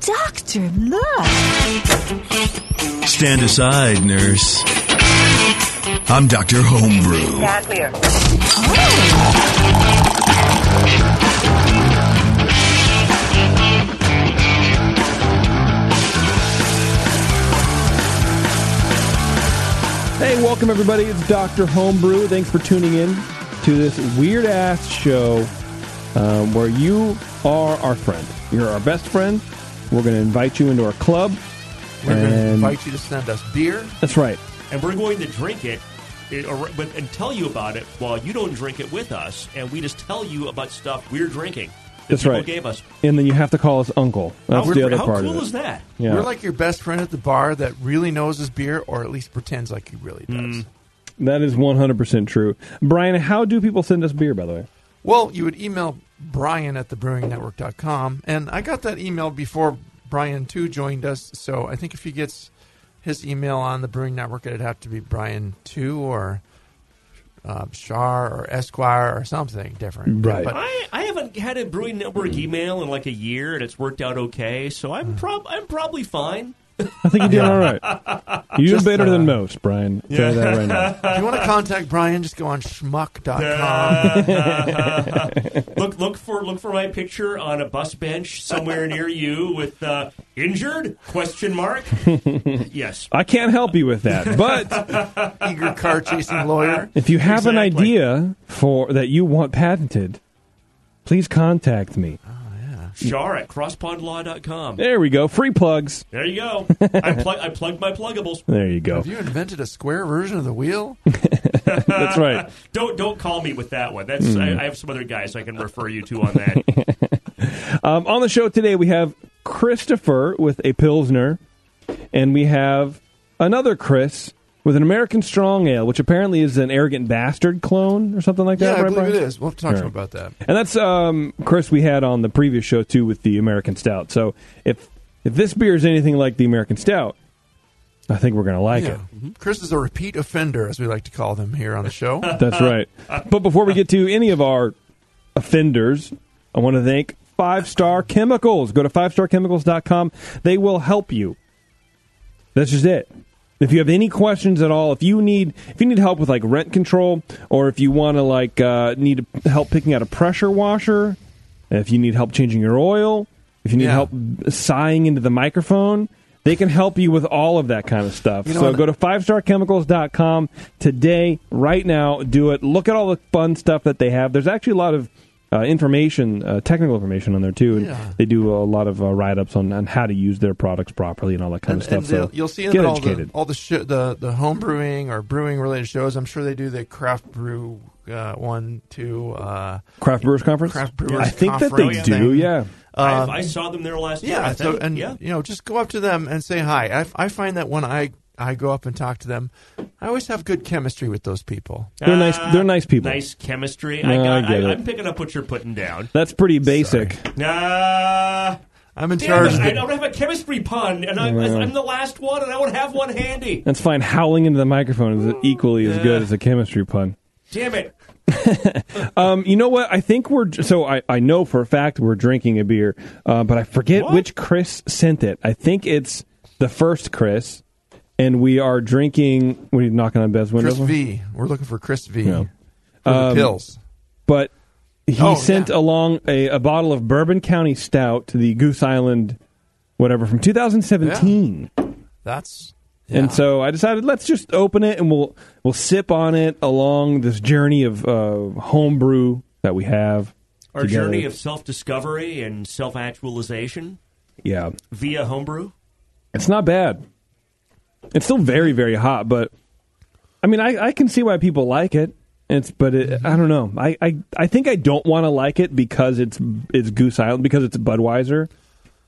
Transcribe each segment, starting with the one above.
Doctor, look. Stand aside, nurse. I'm Dr. Homebrew. Stand clear. Hey, welcome everybody. It's Dr. Homebrew. Thanks for tuning in to this weird ass show um, where you are our friend. You're our best friend. We're going to invite you into our club. We're going to invite you to send us beer. That's right. and we're going to drink it, it or, but and tell you about it while you don't drink it with us, and we just tell you about stuff we're drinking. That That's people right. Gave us. And then you have to call us uncle. That's how, the other how part cool of it. is that? Yeah. We're like your best friend at the bar that really knows his beer, or at least pretends like he really does. Mm. that is 100% true. Brian, how do people send us beer, by the way? Well, you would email Brian at thebrewingnetwork.com. And I got that email before Brian, too, joined us. So I think if he gets his email on the Brewing Network, it'd have to be Brian, too, or uh, Shar, or Esquire, or something different. Right. But I, I haven't had a Brewing Network email in like a year, and it's worked out okay. So I'm prob- I'm probably fine. I think you're doing all right. You're Just, better uh, than most, Brian. I'll Tell you that right now. if you want to contact Brian, just go on schmuck.com. look look for look for my picture on a bus bench somewhere near you with uh, injured question mark. yes. I can't help you with that, but Eager car chasing lawyer. if you have an idea for that you want patented, please contact me. Shar at crosspondlaw.com. There we go. Free plugs. There you go. I, plug, I plugged my pluggables. There you go. Have you invented a square version of the wheel? That's right. Don't don't call me with that one. That's I, I have some other guys I can refer you to on that. Um, on the show today, we have Christopher with a Pilsner, and we have another Chris with an American Strong Ale, which apparently is an arrogant bastard clone or something like that. Yeah, I believe Brian? it is. We'll have to talk to him about that. And that's um, Chris we had on the previous show too with the American Stout. So if if this beer is anything like the American Stout, I think we're gonna like Yeah. it. Chris is a repeat offender, as we like to call them here on the show. That's right. But before we get to any of our offenders, I want to thank Five Star Chemicals. Go to fivestarchemicals.com. They will help you. That's just it. If you have any questions at all, if you need if you need help with like rent control, or if you want to like uh, need help picking out a pressure washer, if you need help changing your oil, if you need Yeah. help sighing into the microphone, they can help you with all of that kind of stuff. You know so go to fivestarchemicals.com today, right now. Do it. Look at all the fun stuff that they have. There's actually a lot of uh, information, uh, technical information on there too, and Yeah. they do a lot of uh, write-ups on, on how to use their products properly and all that kind And, of stuff. so you'll see in get all educated. the all the, sh- the the home brewing or brewing related shows. I'm sure they do the craft brew uh, one, two. Uh, Craft Brewers Conference. Craft Brewers I think that they Conference do. thing. Yeah. I, Um, I saw them there last year. yeah, I so and yeah. you know, just go up to them and say hi. I, I find that when I I go up and talk to them, I always have good chemistry with those people. They're nice- they're nice people. Nice chemistry. No, I got. I get I, it. am picking up what you're putting down. That's pretty basic. Nah. I'm in Damn charge. it, of I the- don't have a chemistry pun, and I'm, Yeah. I'm the last one, and I don't have one handy. That's fine. Howling into the microphone is equally as good as a chemistry pun. Damn it. Um, you know what? I think we're so I, I know for a fact we're drinking a beer, uh, but I forget What? which Chris sent it. I think it's the first Chris, and we are drinking. What are you knocking on Bev's window? Chris V. We're looking for Chris V. No. For Um, the pills. But he Oh, sent yeah. along a, a bottle of Bourbon County Stout to the Goose Island, whatever from 2017. That's And so I decided let's just open it and we'll we'll sip on it along this journey of uh, homebrew that we have. Our together. journey of self discovery and self actualization yeah, via homebrew. it's not bad. It's still very very hot, but I mean I, I can see why people like it. It's but it, I don't know. I, I, I think I don't want to like it because it's it's Goose Island because it's Budweiser.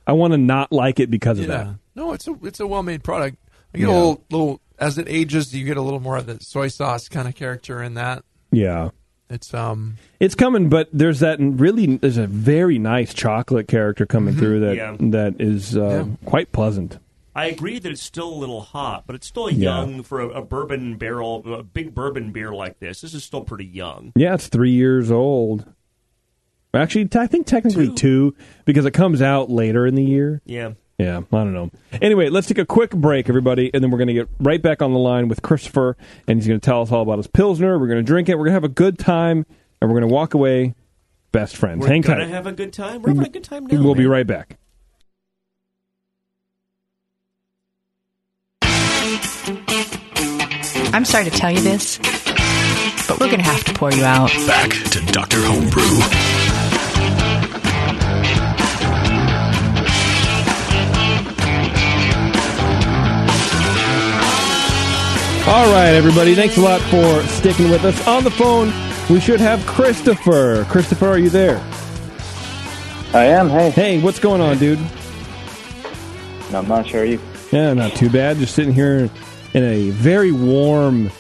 I want to not like it because of that. No, it's a it's a well made product. You get Yeah. a little little as it ages, you get a little more of the soy sauce kind of character in that. Yeah. It's um It's coming, but there's that really there's a very nice chocolate character coming through that Yeah. that is uh, quite pleasant. I agree that it's still a little hot, but it's still Yeah. young for a, a bourbon barrel, a big bourbon beer like this. This is still pretty young. Yeah, it's three years old. Actually, t- I think technically Two. two. because it comes out later in the year. Yeah. Yeah, I don't know. Anyway, let's take a quick break, everybody, and then we're going to get right back on the line with Christopher, and he's going to tell us all about his Pilsner. We're going to drink it. We're going to have a good time, and we're going to walk away best friends. We're Hang gonna have a good time. We're having a good time now. we'll be right back. I'm sorry to tell you this, but we're going to have to pour you out. Back to Dr. Homebrew. All right, everybody. Thanks a lot for sticking with us. On the phone, we should have Christopher. Christopher, are you there? I am. Hey, Hey, what's going on, dude? not much. How are you? Yeah, not too bad. Just sitting here in a very warm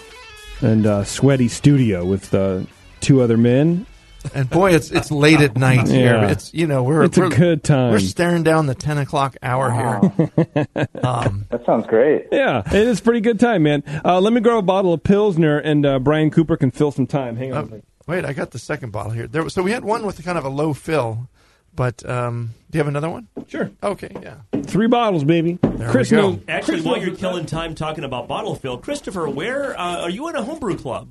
and uh, sweaty studio with uh, two other men. And boy, it's it's late at night here. Yeah. It's you know we're It's a we're, good time. We're staring down the ten o'clock hour here. um, That sounds great. Yeah, it is pretty good time, man. Uh, let me grab a bottle of Pilsner, and uh, Brian Cooper can fill some time. Hang on. a oh, wait, I got the second bottle here. There, so we had one with kind of a low fill, but um, do you have another one? Sure. Okay, yeah. Three bottles, baby. Chris we go. knows- Actually, Chris while knows you're what's killing time talking about bottle fill, Christopher, where uh, are you in a homebrew club?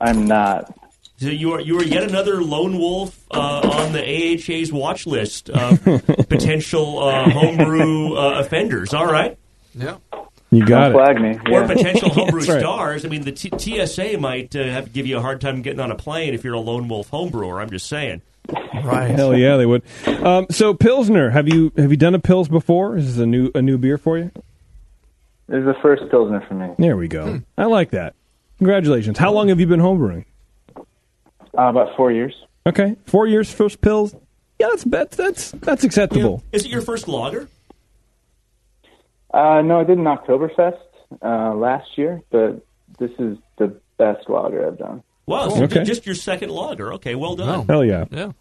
I'm not. So you are you are yet another lone wolf uh, on the AHA's watch list of potential uh, homebrew uh, offenders. All right, Yeah. you got Don't it. flag me. or Yeah. potential homebrew That's right. stars. I mean, the T- TSA might uh, have to give you a hard time getting on a plane if you're a lone wolf homebrewer. I'm just saying. Right. Hell yeah, they would. Um, so Pilsner, have you have you done a Pils before? Is this a new a new beer for you? This is the first Pilsner for me. There we go. I like that. Congratulations. How long have you been homebrewing? Uh, about four years. Okay, four years first pills. Yeah, that's that's that's, that's acceptable. Is it your first lager? Uh, no, I did an Oktoberfest uh, last year, but this is the best lager I've done. Wow, so Okay. just your second logger. Okay, well done. Hell yeah. Yeah.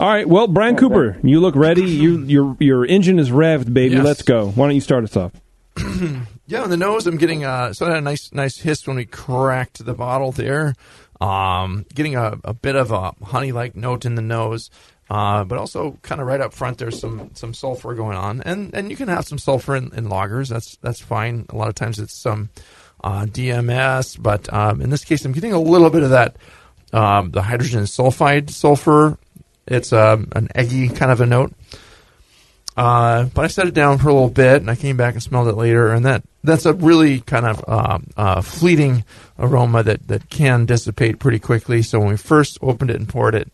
All right. Well, Brian Cooper, you look ready. You your your engine is revved, baby. Yes. Let's go. Why don't you start us off? Yeah, on the nose, I'm getting uh, so I had a nice, nice hiss when we cracked the bottle there. Um, getting a, a bit of a honey-like note in the nose, uh, but also kind of right up front. There's some some sulfur going on, and and you can have some sulfur in, in lagers. That's that's fine. A lot of times it's some uh, DMS, but um, in this case, I'm getting a little bit of that um, the hydrogen sulfide sulfur. It's um, an eggy kind of a note. Uh, but I set it down for a little bit, and I came back and smelled it later, and that that's a really kind of uh, uh, fleeting aroma that, that can dissipate pretty quickly. So when we first opened it and poured it,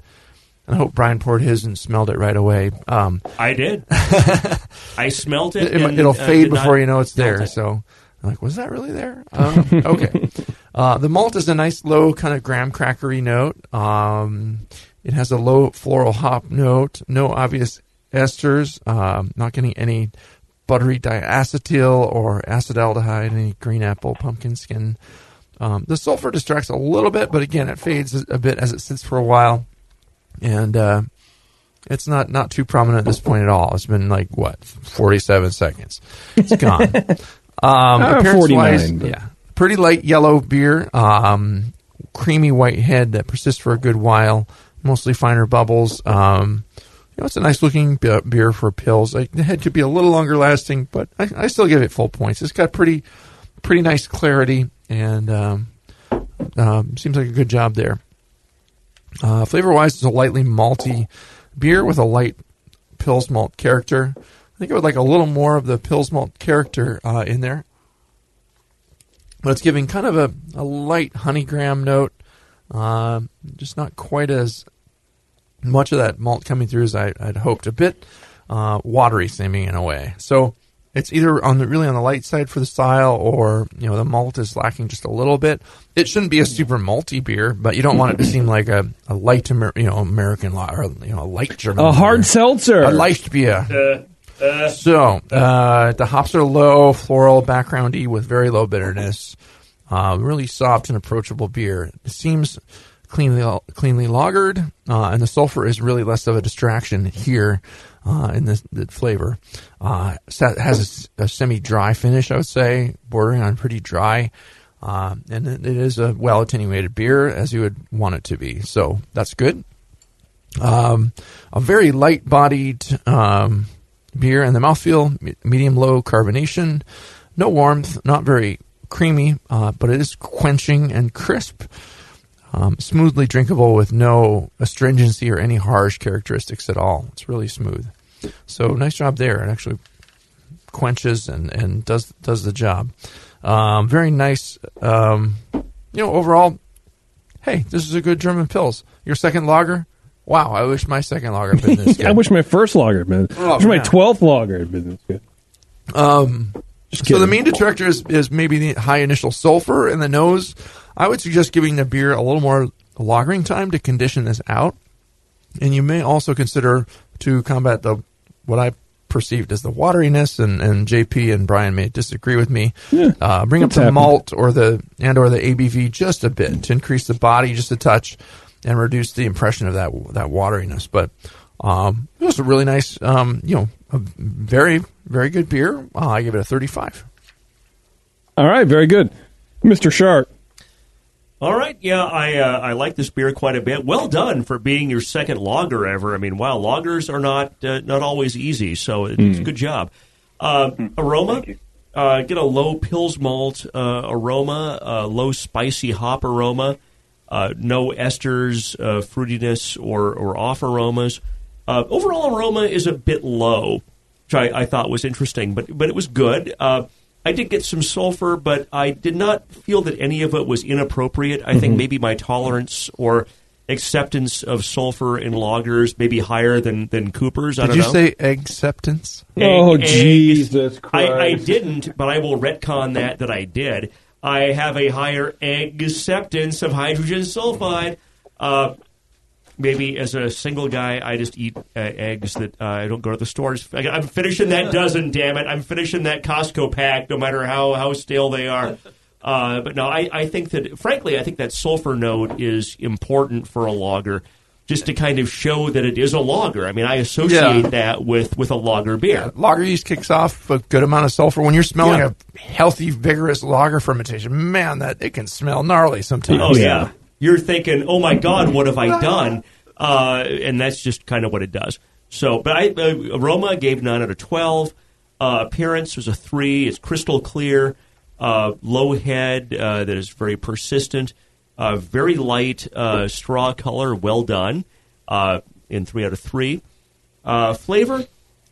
and I hope Brian poured his and smelled it right away. Um, I did. I smelled it. it, and, will fade before you know it's there. it. So I'm like, was that really there? Um, okay. Uh, the malt is a nice low kind of graham crackery note. Um, it has a low floral hop note. No obvious esters. Um, not getting any buttery diacetyl or acetaldehyde. Any green apple, pumpkin skin. Um, the sulfur distracts a little bit, but again, it fades a a bit as it sits for a while, and uh, it's not not too prominent at this point at all. It's been like what forty seven seconds. It's gone. um, Uh, appearance-wise, 49, but- yeah, pretty light yellow beer. Um, creamy white head that persists for a good while. Mostly finer bubbles. Um, you know, it's a nice looking beer for pills. Like, the head could be a little longer lasting, but I, I still give it full points. It's got pretty pretty nice clarity and um, um, seems like a good job there. Uh, flavor wise, it's a lightly malty beer with a light pills malt character. I think I would like a little more of the Pils malt character uh, in there. But it's giving kind of a, a light honeygram note. Uh, just not quite as much of that malt coming through as I, I'd hoped. A bit uh, watery seeming in a way. So it's either on the really on the light side for the style, or you know the malt is lacking just a little bit. It shouldn't be a super malty beer, but you don't want it to seem like a, a light Amer- you know American law or you know a light German A hard beer. seltzer. a light beer. So uh, the hops are low, floral, backgroundy with very low bitterness. Uh, really soft and approachable beer. It seems cleanly cleanly lagered, uh, and the sulfur is really less of a distraction here uh, in this the flavor. Uh, has a a, semi-dry finish, I would say, bordering on pretty dry. And it it is a well attenuated beer as you would want it to be. So that's good um, a very light bodied, um, beer, and the mouthfeel me- medium low carbonation, no warmth, not very creamy, uh, but it is quenching and crisp. Um, smoothly drinkable with no astringency or any harsh characteristics at all. It's really smooth. So nice job there. It actually quenches and, and does does the job. Um, very nice. Um, you know, overall, hey, this is a good German Pils. Your second lager, wow! I wish my second logger had been this good. I wish my first logger had been. Oh, I wish my twelfth logger had been this good. Um, Just so the main detractor is, is maybe the high initial sulfur in the nose. I would suggest giving the beer a little more lagering time to condition this out, and you may also consider to combat the what I perceived as the wateriness. And, and JP and Brian may disagree with me. Uh, bring up It's the happened. malt or the and or the ABV just a bit to increase the body just a touch and reduce the impression of that that wateriness. But um, it was a really nice, um, you know, a very very good beer. Uh, I give it a thirty-five. All right, very good, Mister Sharp. All right, yeah, I uh, I like this beer quite a bit. Well done for being your second logger ever. I mean, wow, loggers are not uh, not always easy, so it's a good job. Uh, aroma, uh, get a low pills malt uh, aroma, uh, low spicy hop aroma, uh, no esters, uh, fruitiness, or or off aromas. Uh, overall aroma is a bit low, which I, I thought was interesting, but but it was good. Uh, I did get some sulfur, but I did not feel that any of it was inappropriate. I think maybe my tolerance or acceptance of sulfur in lagers may be higher than than Cooper's. I Did don't you know. say acceptance? Oh, Egg- eggs. Jesus I, I didn't, but I will retcon that that I did. I have a higher acceptance of hydrogen sulfide. Uh, maybe as a single guy, I just eat uh, eggs that uh, I don't go to the stores. I, I'm finishing that dozen. Damn it! I'm finishing that Costco pack, no matter how how stale they are. Uh, but no, I, I think that frankly, I think that sulfur note is important for a lager, just to kind of show that it is a lager. I mean, I associate Yeah. that with with a lager beer. Lager yeast kicks off a good amount of sulfur. When you're smelling Yeah. a healthy, vigorous lager fermentation, man, that it can smell gnarly sometimes. Oh yeah. You're thinking, oh my God, what have I done? Uh, and that's just kind of what it does. So, but I uh, aroma gave nine out of twelve. Uh, appearance was a three. It's crystal clear, uh, low head uh, that is very persistent, uh, very light uh, straw color. Well done. Uh, in three out of three. Uh, flavor.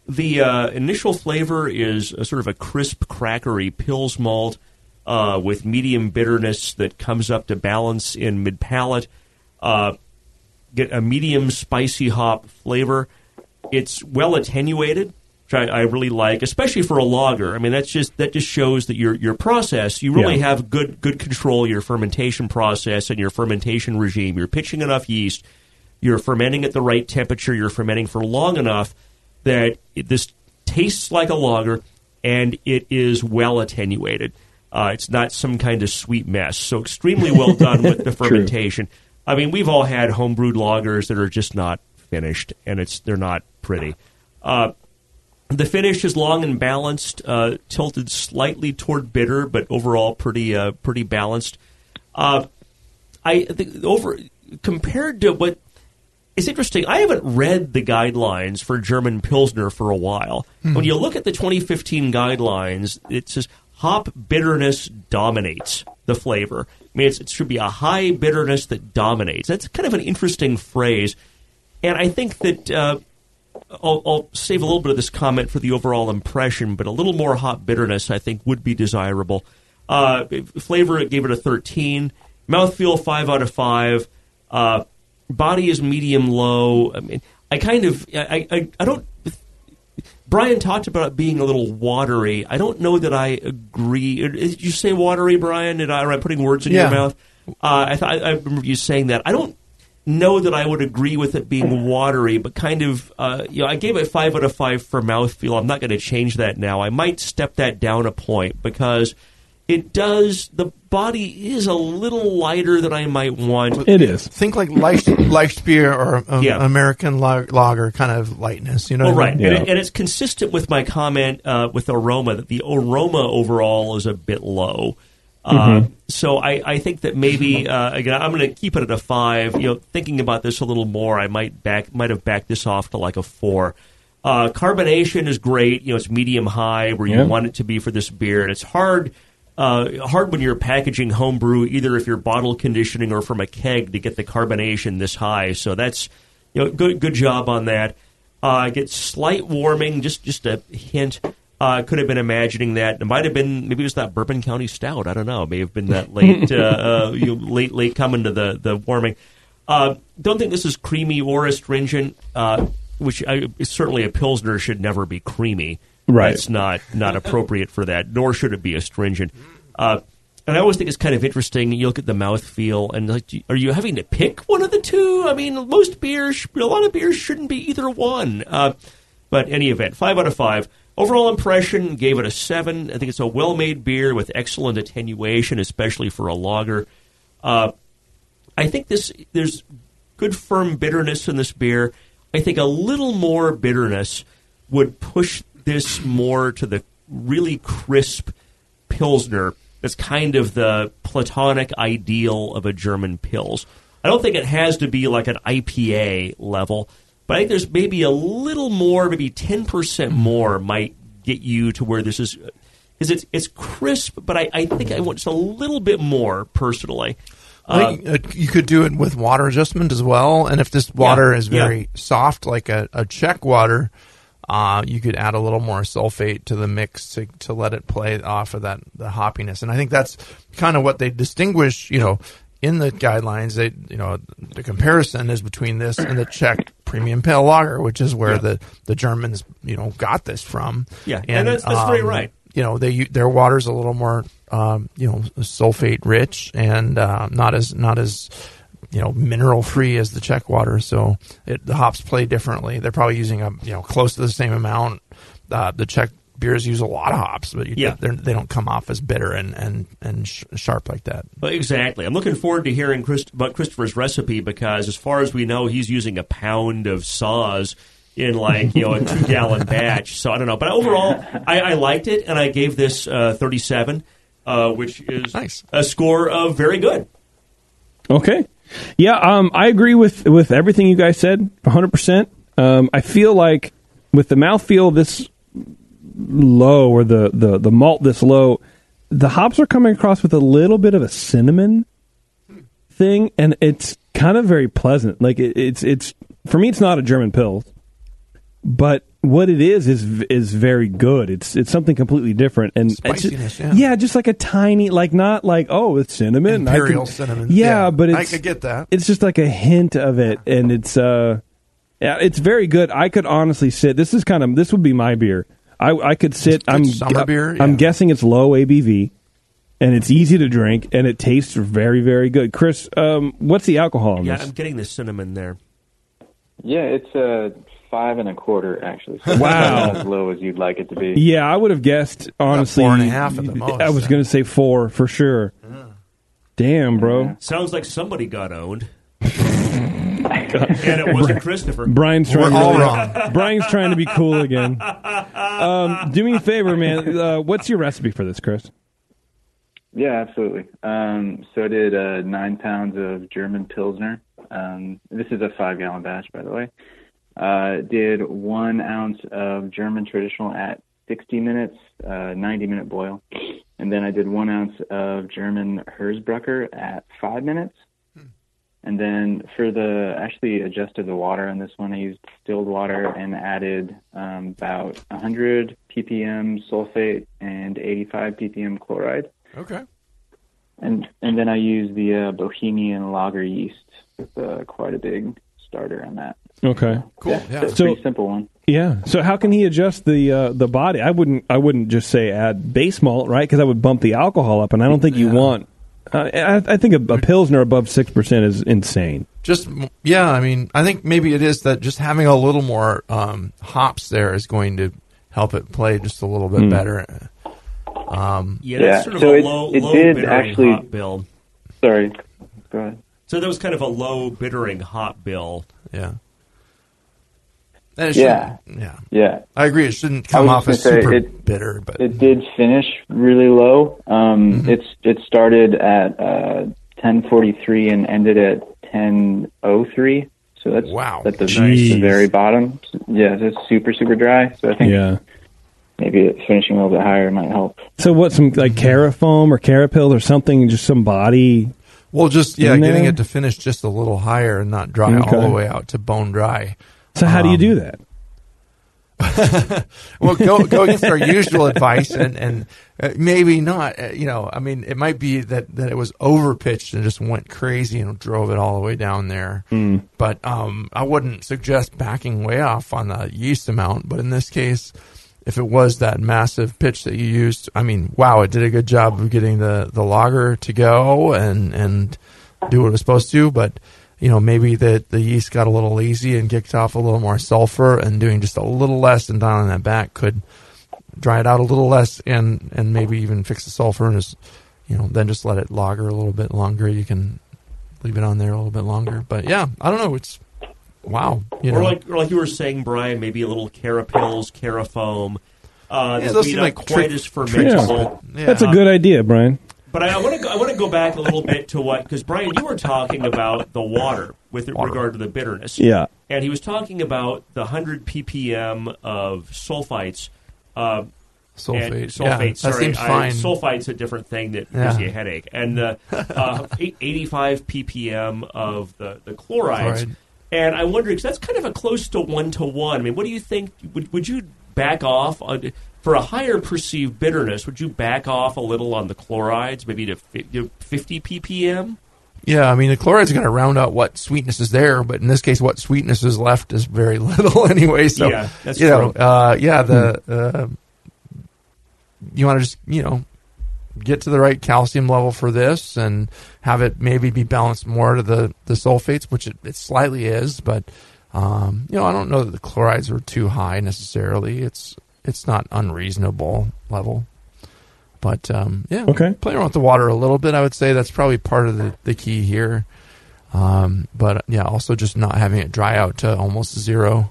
The uh, initial flavor is a sort of a crisp, crackery Pils malt uh, with medium bitterness that comes up to balance in mid palate. Get a medium spicy hop flavor. It's well attenuated, which I, I really like, especially for a lager. I mean, that's just that just shows that your your process you really Yeah. have good good control of your fermentation process and your fermentation regime. You're pitching enough yeast, you're fermenting at the right temperature, you're fermenting for long enough that it, this tastes like a lager and it is well attenuated. Uh, it's not some kind of sweet mess. So extremely well done with the fermentation. I mean, we've all had homebrewed lagers that are just not finished, and it's they're not pretty. Uh, the finish is long and balanced, uh, tilted slightly toward bitter, but overall pretty uh, pretty balanced. Uh, I think over compared to what it's interesting. I haven't read the guidelines for German Pilsner for a while. When you look at the 2015 guidelines, it says hop bitterness dominates the flavor. I mean, it's, it should be a high bitterness that dominates. That's kind of an interesting phrase. And I think that uh, I'll, I'll save a little bit of this comment for the overall impression, but a little more hot bitterness, I think, would be desirable. Uh, flavor, it gave it a 13. Mouthfeel, 5 out of 5. Uh, body is medium low. I mean, I kind of, I, I, I don't. Brian talked about it being a little watery. I don't know that I agree. Did you say watery, Brian? Did I, am I putting words in Yeah. your mouth? Uh, I thought I remember you saying that. I don't know that I would agree with it being watery, but kind of, uh, you know, I gave it five out of five for mouthfeel. I'm not going to change that now. I might step that down a point because it does. The body is a little lighter than I might want. It is. Think like light, light beer or um, Yeah. American la- lager kind of lightness. You know, Well, what I right, mean? and, it, and it's consistent with my comment uh, with aroma that the aroma overall is a bit low. Uh, so I, I think that maybe uh, again I'm going to keep it at a five. You know, thinking about this a little more, I might back might have backed this off to like a four. Uh, carbonation is great. You know, it's medium high where you Yeah. want it to be for this beer, and it's hard. Uh, hard when you're packaging homebrew, either if you're bottle conditioning or from a keg to get the carbonation this high. So that's you know good good job on that. Uh, get slight warming, just just a hint. Uh, could have been imagining that. It might have been maybe it was that Bourbon County Stout. I don't know. It may have been that late uh, uh, you late late coming to the the warming. Uh, don't think this is creamy or astringent, uh, which I, certainly a pilsner should never be creamy. Right. it's not not appropriate for that, nor should it be astringent. Uh, and I always think it's kind of interesting. You look at the mouthfeel, and like, are you having to pick one of the two? I mean, most beers, a lot of beers shouldn't be either one. Uh, but any event, five out of five. Overall impression gave it a seven. I think it's a well-made beer with excellent attenuation, especially for a lager. Uh, I think this there's good firm bitterness in this beer. I think a little more bitterness would push this more to the really crisp pilsner. That's kind of the platonic ideal of a German pils. I don't think it has to be like an IPA level, but I think there's maybe a little more, maybe ten percent more might get you to where this is. Because it's it's crisp, but I, I think I want just a little bit more personally. I think, uh, you could do it with water adjustment as well. And if this water is yeah. very soft, like a, a Czech water, uh, you could add a little more sulfate to the mix to, to let it play off of that the hoppiness. And I think that's kind of what they distinguish. You know, in the guidelines, they you know the comparison is between this and the Czech premium pale lager, which is where the the Germans you know got this from. Yeah, and that's- that's very um, right. You know, they their water's a little more um, you know sulfate rich and uh, not as not as you know mineral free as the Czech water. So it, the hops play differently. They're probably using a you know close to the same amount. Uh, the Czech beers use a lot of hops, but you, Yeah. they're- don't come off as bitter and and and sh- sharp like that. Well, exactly. I'm looking forward to hearing Christ- about Christopher's recipe because, as far as we know, he's using a pound of Saaz in like you know a two gallon batch. So I don't know, but overall, I, I liked it, and I gave this uh, 37, uh, which is Nice. a score of very good. Okay. Yeah, um, I agree with with everything you guys said, 100%. Um, I feel like with the mouthfeel this low or the, the, the malt this low, the hops are coming across with a little bit of a cinnamon thing, and it's kind of very pleasant. Like it, it's it's for me, it's not a German pill, but what it is is is very good. It's it's something completely different, and just- Spiciness, yeah. just like a tiny, like not like oh, it's cinnamon, I can- Imperial cinnamon. Yeah, Yeah, but I could get that. It's just like a hint of it, and it's uh, yeah, it's very good. I could honestly sit. This is kind of this would be my beer. I I could sit. I'm summer beer, I'm guessing it's low ABV, and it's easy to drink, and it tastes very very good. Chris, um, what's the alcohol in Yeah, this? I'm getting the cinnamon there. Yeah, it's a five and a quarter actually. So Wow. not as low as you'd like it to be. Yeah, I would have guessed honestly. four and a half at the most, I was going to say four for sure. Damn, bro. Sounds like somebody got owned, and it wasn't Christopher. Brian's trying. We're to all really- wrong. Brian's trying to be cool again. Um, do me a favor, man. Uh, what's your recipe for this, Chris? Yeah, absolutely. Um, so I did uh, nine pounds of German Pilsner. Um, this is a five gallon batch, by the way. Uh, did one ounce of German traditional at 60 minutes, uh, 90 minute boil. And then I did one ounce of German Hersbrucker at five minutes. And then for the, actually adjusted the water on this one. I used distilled water and added um, about 100 ppm sulfate and 85 ppm chloride Okay. and and then I used the uh, Bohemian lager yeast with uh, quite a big starter on that. Okay. Cool. Yeah, Yeah. so it's a So- pretty simple one. Yeah. So how can he adjust the uh, the body? I wouldn't I wouldn't just say add base malt, right? Because I would bump the alcohol up, and I don't think you Yeah. want. Uh, I, I think a, a pilsner above six percent is insane. Just yeah, I mean, I think maybe it is that just having a little more um, hops there is going to help it play just a little bit Hmm. better. Um, Yeah, Yeah, sort of so a it- low, it low did actually- hop bill. Sorry, go ahead. So that was kind of a low bittering hop bill. yeah. And Yeah. shouldn't- yeah. Yeah, I agree. It shouldn't come off as super it- bitter, but it did finish really low. Um, It's it started at uh, 10:43 and ended at 10:03, So that's Wow. at the, Jeez. the very bottom. Yeah, it's super super dry. So I think Yeah. maybe finishing a little bit higher might help. So what? Some like Carafoam or Carapil or something? Just some body. Well, just yeah, getting there? it to finish just a little higher and not dry Okay. all the way out to bone dry. So how do you Um, do that? Well, go go against our usual advice, and and uh, maybe not. Uh, you know, I mean, it might be that that it was over pitched and just went crazy and drove it all the way down there. But um, I wouldn't suggest backing way off on the yeast amount. But in this case, if it was that massive pitch that you used, I mean, wow, it did a good job of getting the the lager to go and and do what it was supposed to. But you know, maybe the the yeast got a little lazy and kicked off a little more sulfur, and doing just a little less and dialing that back could dry it out a little less and and maybe even fix the sulfur and just you know then just let it lager a little bit longer. You can leave it on there a little bit longer. But yeah, I don't know. It's wow. You know, or like, or like you were saying, Brian, maybe a little Carapils, Carafoam. Uh, Yeah, those seem like quite trick- as fermentable. Yeah. That's a good idea, Brian. But I want to go, I want to go back a little bit to what because Brian, you were talking about the water with regard to the bitterness. Yeah. and he was talking about the 100 ppm of sulfites. Uh, sulfate. and yeah, sulfate. that sorry, seems I- fine. sulfite's a different thing that Yeah. gives you a headache. And the uh, 85 ppm of the the chlorides. Chloride. And I wonder because that's kind of a close to one to one. I mean, what do you think? Would would you back off on, for a higher perceived bitterness? Would you back off a little on the chlorides, maybe to fi- you know, 50 ppm? Yeah, I mean the chloride's are going to round out what sweetness is there, but in this case, what sweetness is left is very little anyway. So Yeah, that's you know, true. uh, yeah, the uh, you want to just you know get to the right calcium level for this and have it maybe be balanced more to the the sulfates, which it, it slightly is, but um, you know I don't know that the chlorides are too high necessarily. It's it's not unreasonable level. But um, yeah, Okay. play around with the water a little bit. I would say that's probably part of the, the key here. Um, but yeah, also just not having it dry out to almost zero.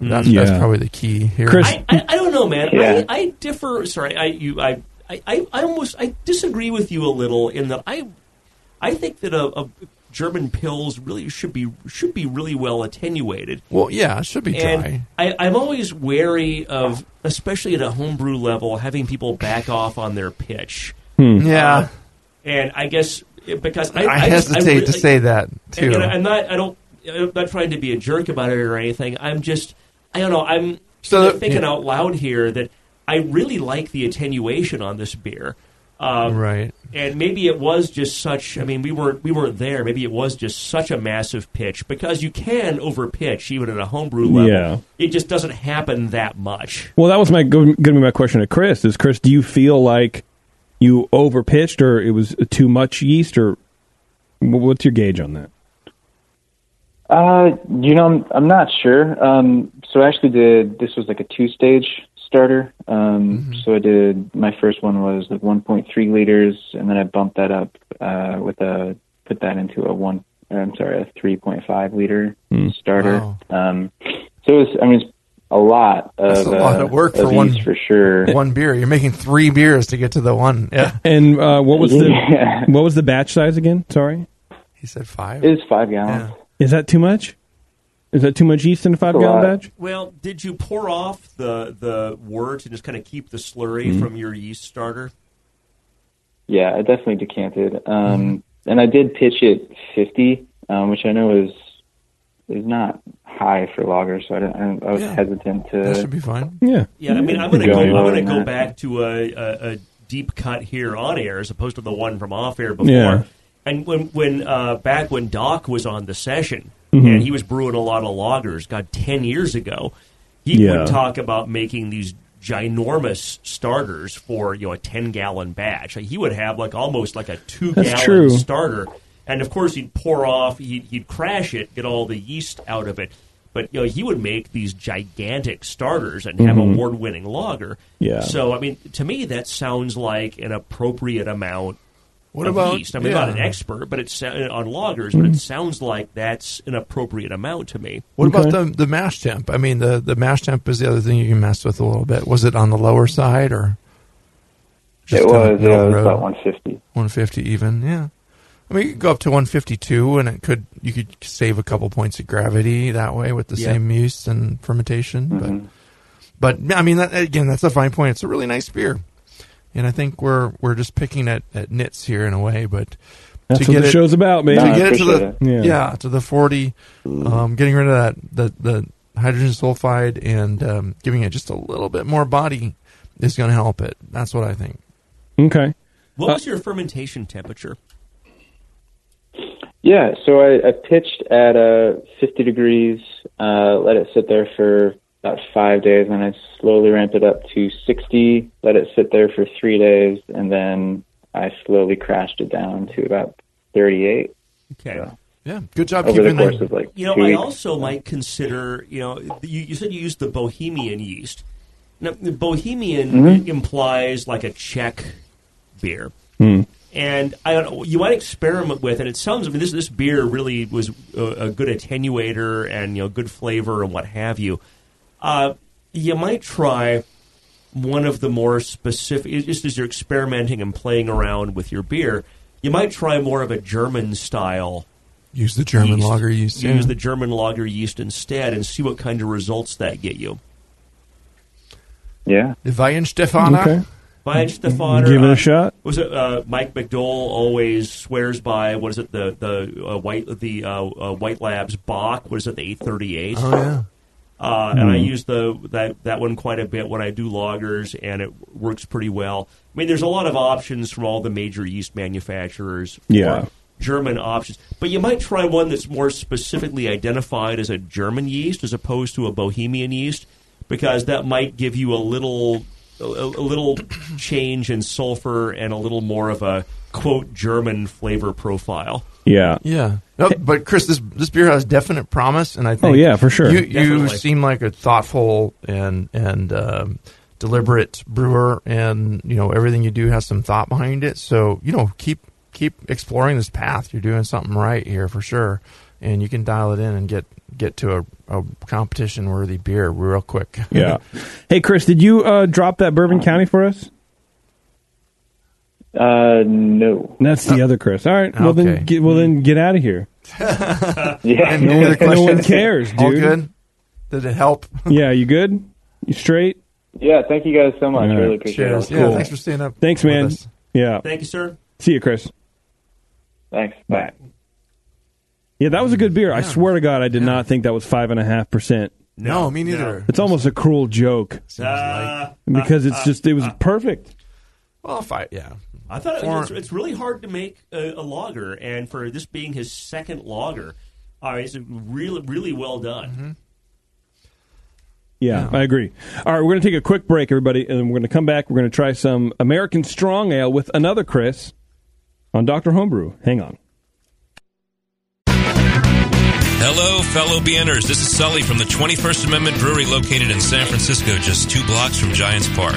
That's, Yeah. that's probably the key here. Chris- I, I, I don't know, man. Yeah. I, I differ. Sorry, I you I, I, I I almost I disagree with you a little in that I I think that a, a German pills really should be should be really well attenuated. well, yeah, it should be dry. And I, I'm always wary of, especially at a homebrew level, having people back off on their pitch. Hmm. yeah, uh, And I guess because I, I, just- hesitate really- to say that too. and, and I'm not. I don't. I'm not trying to be a jerk about it or anything. I'm just. I don't know. I'm So- thinking yeah. out loud here that I really like the attenuation on this beer. Um, right. And maybe it was just such. I mean, we weren't we weren't there. Maybe it was just such a massive pitch because you can over pitch even at a homebrew level. Yeah. It just doesn't happen that much. Well, that was my going to be my question to Chris. Is Chris, do you feel like you overpitched, or it was too much yeast, or what's your gauge on that? Uh, you know, I'm, I'm not sure. Um, so actually did, this was like a two stage starter. Um, so I did, my first one was like 1.3 liters, and then I bumped that up, uh, with a, put that into a one, I'm sorry, a 3.5 liter starter. Wow. Um, so it was, I mean, it's a lot of, That's a lot uh, of work of for one- for sure. One beer. You're making three beers to get to the one. Yeah. And uh, what was the Yeah. what was the batch size again? Sorry, He said five. It is five gallons. Yeah. is that too much? Is that too much yeast in a five gallon batch? Well, did you pour off the the wort to just kind of keep the slurry from your yeast starter? Yeah, I definitely decanted. Um, and I did pitch it 50, um, which I know is is not high for lager, so I, don't, I, I was Yeah. hesitant to. That should be fine. Yeah. Yeah, I mean, I'm going to Go go. I'm going to go back to a, a, a deep cut here on air as opposed to the one from off air before. Yeah. And when when uh, back when Doc was on the session Mm-hmm. and he was brewing a lot of lagers, God, ten years ago, he Yeah. would talk about making these ginormous starters for you know a ten gallon batch. Like, he would have like almost like a two gallon starter, and of course he'd pour off, he'd, he'd crash it, get all the yeast out of it. But you know he would make these gigantic starters and have award winning lager. Mm-hmm. Yeah. So I mean, to me that sounds like an appropriate amount What of about? yeast. I mean, I'm not an expert, but it's uh, on lagers, but it sounds like that's an appropriate amount to me. What Okay. about the the mash temp? I mean, the the mash temp is the other thing you can mess with a little bit. Was it on the lower side or? It was, middle uh, it was about 150. 150 even. Yeah. I mean, you could go up to 152, and it could you could save a couple points of gravity that way with the Yeah. same yeast and fermentation. Mm-hmm. But but I mean, that, again, that's a fine point. It's a really nice beer, and I think we're we're just picking at, at nits here in a way. But That's to what get the it, show's about, man. To I get it to the yeah. Yeah. to the 40, um, getting rid of that the the hydrogen sulfide and um, giving it just a little bit more body is going to help it. That's what I think. Okay. What was your fermentation temperature? Yeah, so I, I pitched at uh, 50 degrees, uh, let it sit there for about five days, and I slowly ramped it up to 60, let it sit there for three days, and then I slowly crashed it down to about 38 Okay. Yeah. Yeah, good job over the keeping course the, of like You know, two I weeks. also might consider, you know, you, you said you used the Bohemian yeast. Now, the Bohemian Mm-hmm. implies like a Czech beer. And I don't know, you might experiment with it. It sounds, I mean, this, this beer really was a, a good attenuator and, you know, good flavor and what have you. Uh, you might try one of the more specific, just as you're experimenting and playing around with your beer, you might try more of a German style use the German yeast. lager yeast. Use yeah. the German lager yeast instead and see what kind of results that get you. Yeah. the Weihenstephaner. Okay. By Stefaner, Give it uh, a shot. Was it uh, Mike McDole always swears by? What is it? The the uh, white the uh, uh, White Labs Bach. What is it? The eight thirty eight. Oh yeah. Uh, and I use the that that one quite a bit when I do loggers, and it works pretty well. I mean, there's a lot of options from all the major yeast manufacturers. For Yeah. German options, but you might try one that's more specifically identified as a German yeast as opposed to a Bohemian yeast, because that might give you a little a, a little change in sulfur and a little more of a quote German flavor profile. Yeah. Yeah. No, but Chris, this this beer has definite promise, and I think. Oh, yeah, for sure. You you seem like a thoughtful and and um, deliberate brewer, and you know everything you do has some thought behind it. So you know keep keep exploring this path. You're doing something right here for sure, and you can dial it in and get get to a, a competition worthy beer real quick. Yeah. hey, Chris, did you uh, drop that Bourbon County for us? Uh, no. That's the other Chris. All right. Well Okay. then, get, well then, get out of here. Yeah. Any No other one, no one questions? cares, dude. All good. Did it help? Yeah, you good? You straight? yeah, thank you guys so much. All right. Really appreciate Cheers. it. Yeah. Cool. Thanks for staying up. Thanks, with man. us. Yeah. Thank you, sir. See you, Chris. Thanks. Bye. Yeah, that was a good beer. I swear to God, I did not think that was five and a half percent. No, me neither. It's almost a cruel joke Uh, because it's just it was perfect. Well, if I yeah. I thought it, Or- it's, it's really hard to make a, a lager, and for this being his second logger, uh, it's really really well done. Yeah, I agree. All right, we're going to take a quick break, everybody, and we're going to come back. We're going to try some American Strong Ale with another Chris on Doctor Homebrew. Hang on. Hello, fellow BNers. This is Sully from the 21st Amendment Brewery located in San Francisco, just two blocks from Giants Park.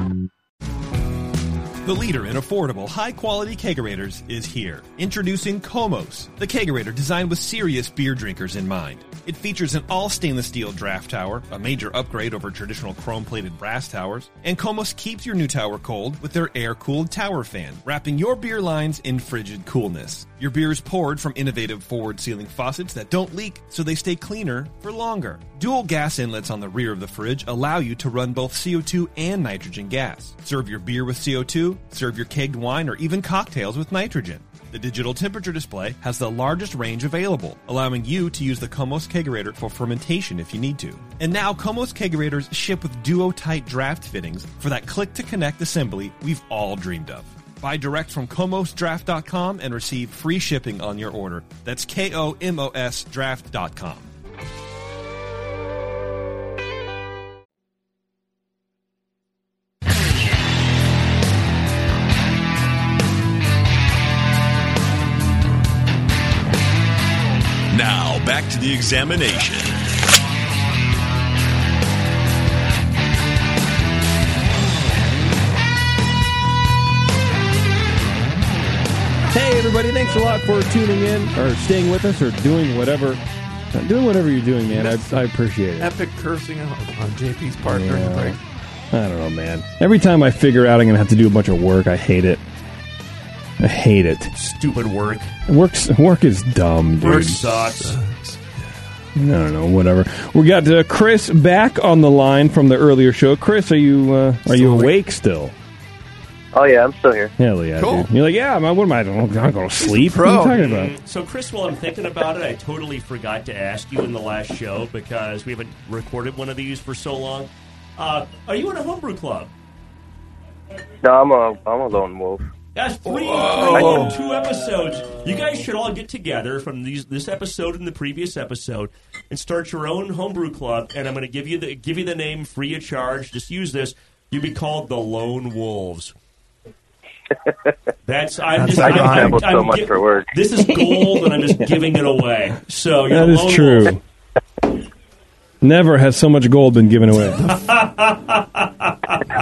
The leader in affordable, high quality kegerators is here. Introducing Komos, the kegerator designed with serious beer drinkers in mind. It features an all stainless steel draft tower, a major upgrade over traditional chrome plated brass towers, and Komos keeps your new tower cold with their air cooled tower fan, wrapping your beer lines in frigid coolness. Your beer is poured from innovative forward sealing faucets that don't leak, so they stay cleaner for longer. Dual gas inlets on the rear of the fridge allow you to run both CO2 and nitrogen gas. Serve your beer with CO2, serve your kegged wine, or even cocktails with nitrogen. The digital temperature display has the largest range available, allowing you to use the Komos Kegerator for fermentation if you need to. And now Komos Kegerators ship with duo-tight draft fittings for that click-to-connect assembly we've all dreamed of. Buy direct from komosdraft.com and receive free shipping on your order. That's K-O-M-O-S draft.com. Now, back to the examination. Hey, everybody! Thanks a lot for tuning in or staying with us or doing whatever, doing whatever you're doing, man. I, I appreciate it. Epic cursing on, on JP's part during the Yeah. break. I don't know, man. Every time I figure out I'm gonna have to do a bunch of work, I hate it. I hate it. Stupid work. Work's work is dumb, dude. Work sucks. I don't know, whatever. We got uh, Chris back on the line from the earlier show. Chris, are you uh, are you awake still? Oh yeah, I'm still here. Hell yeah, Cool. dude. You're like, yeah, man, what am I? I'm not going to sleep. pro. What are you talking about? So, Chris, while I'm thinking about it, I totally forgot to ask you in the last show because we haven't recorded one of these for so long. Uh, are you in a homebrew club? No, I'm a I'm a lone wolf. That's three, three in two episodes. You guys should all get together from these this episode and the previous episode and start your own homebrew club. And I'm going to give you the give you the name free of charge. Just use this. You'll be called the Lone Wolves. That's I'm That's just I'm, ironic. I'm, Traveled so I'm much gi- for work. This is gold, and I'm just giving it away. So you're That the is Lone true. Wolf. Never has so much gold been given away.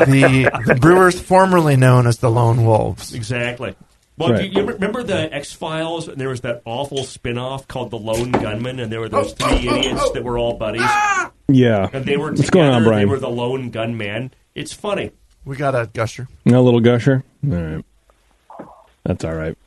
the, the Brewers, formerly known as the Lone Wolves. Exactly. Well, Right. do you remember the X Files? And there was that awful spin off called The Lone Gunman, and there were those three oh, oh, oh, idiots that were all buddies, ah! yeah. and they were What's together. going on, Brian? They were the Lone Gunman. It's funny. We got a gusher. A little gusher. All right. That's all right.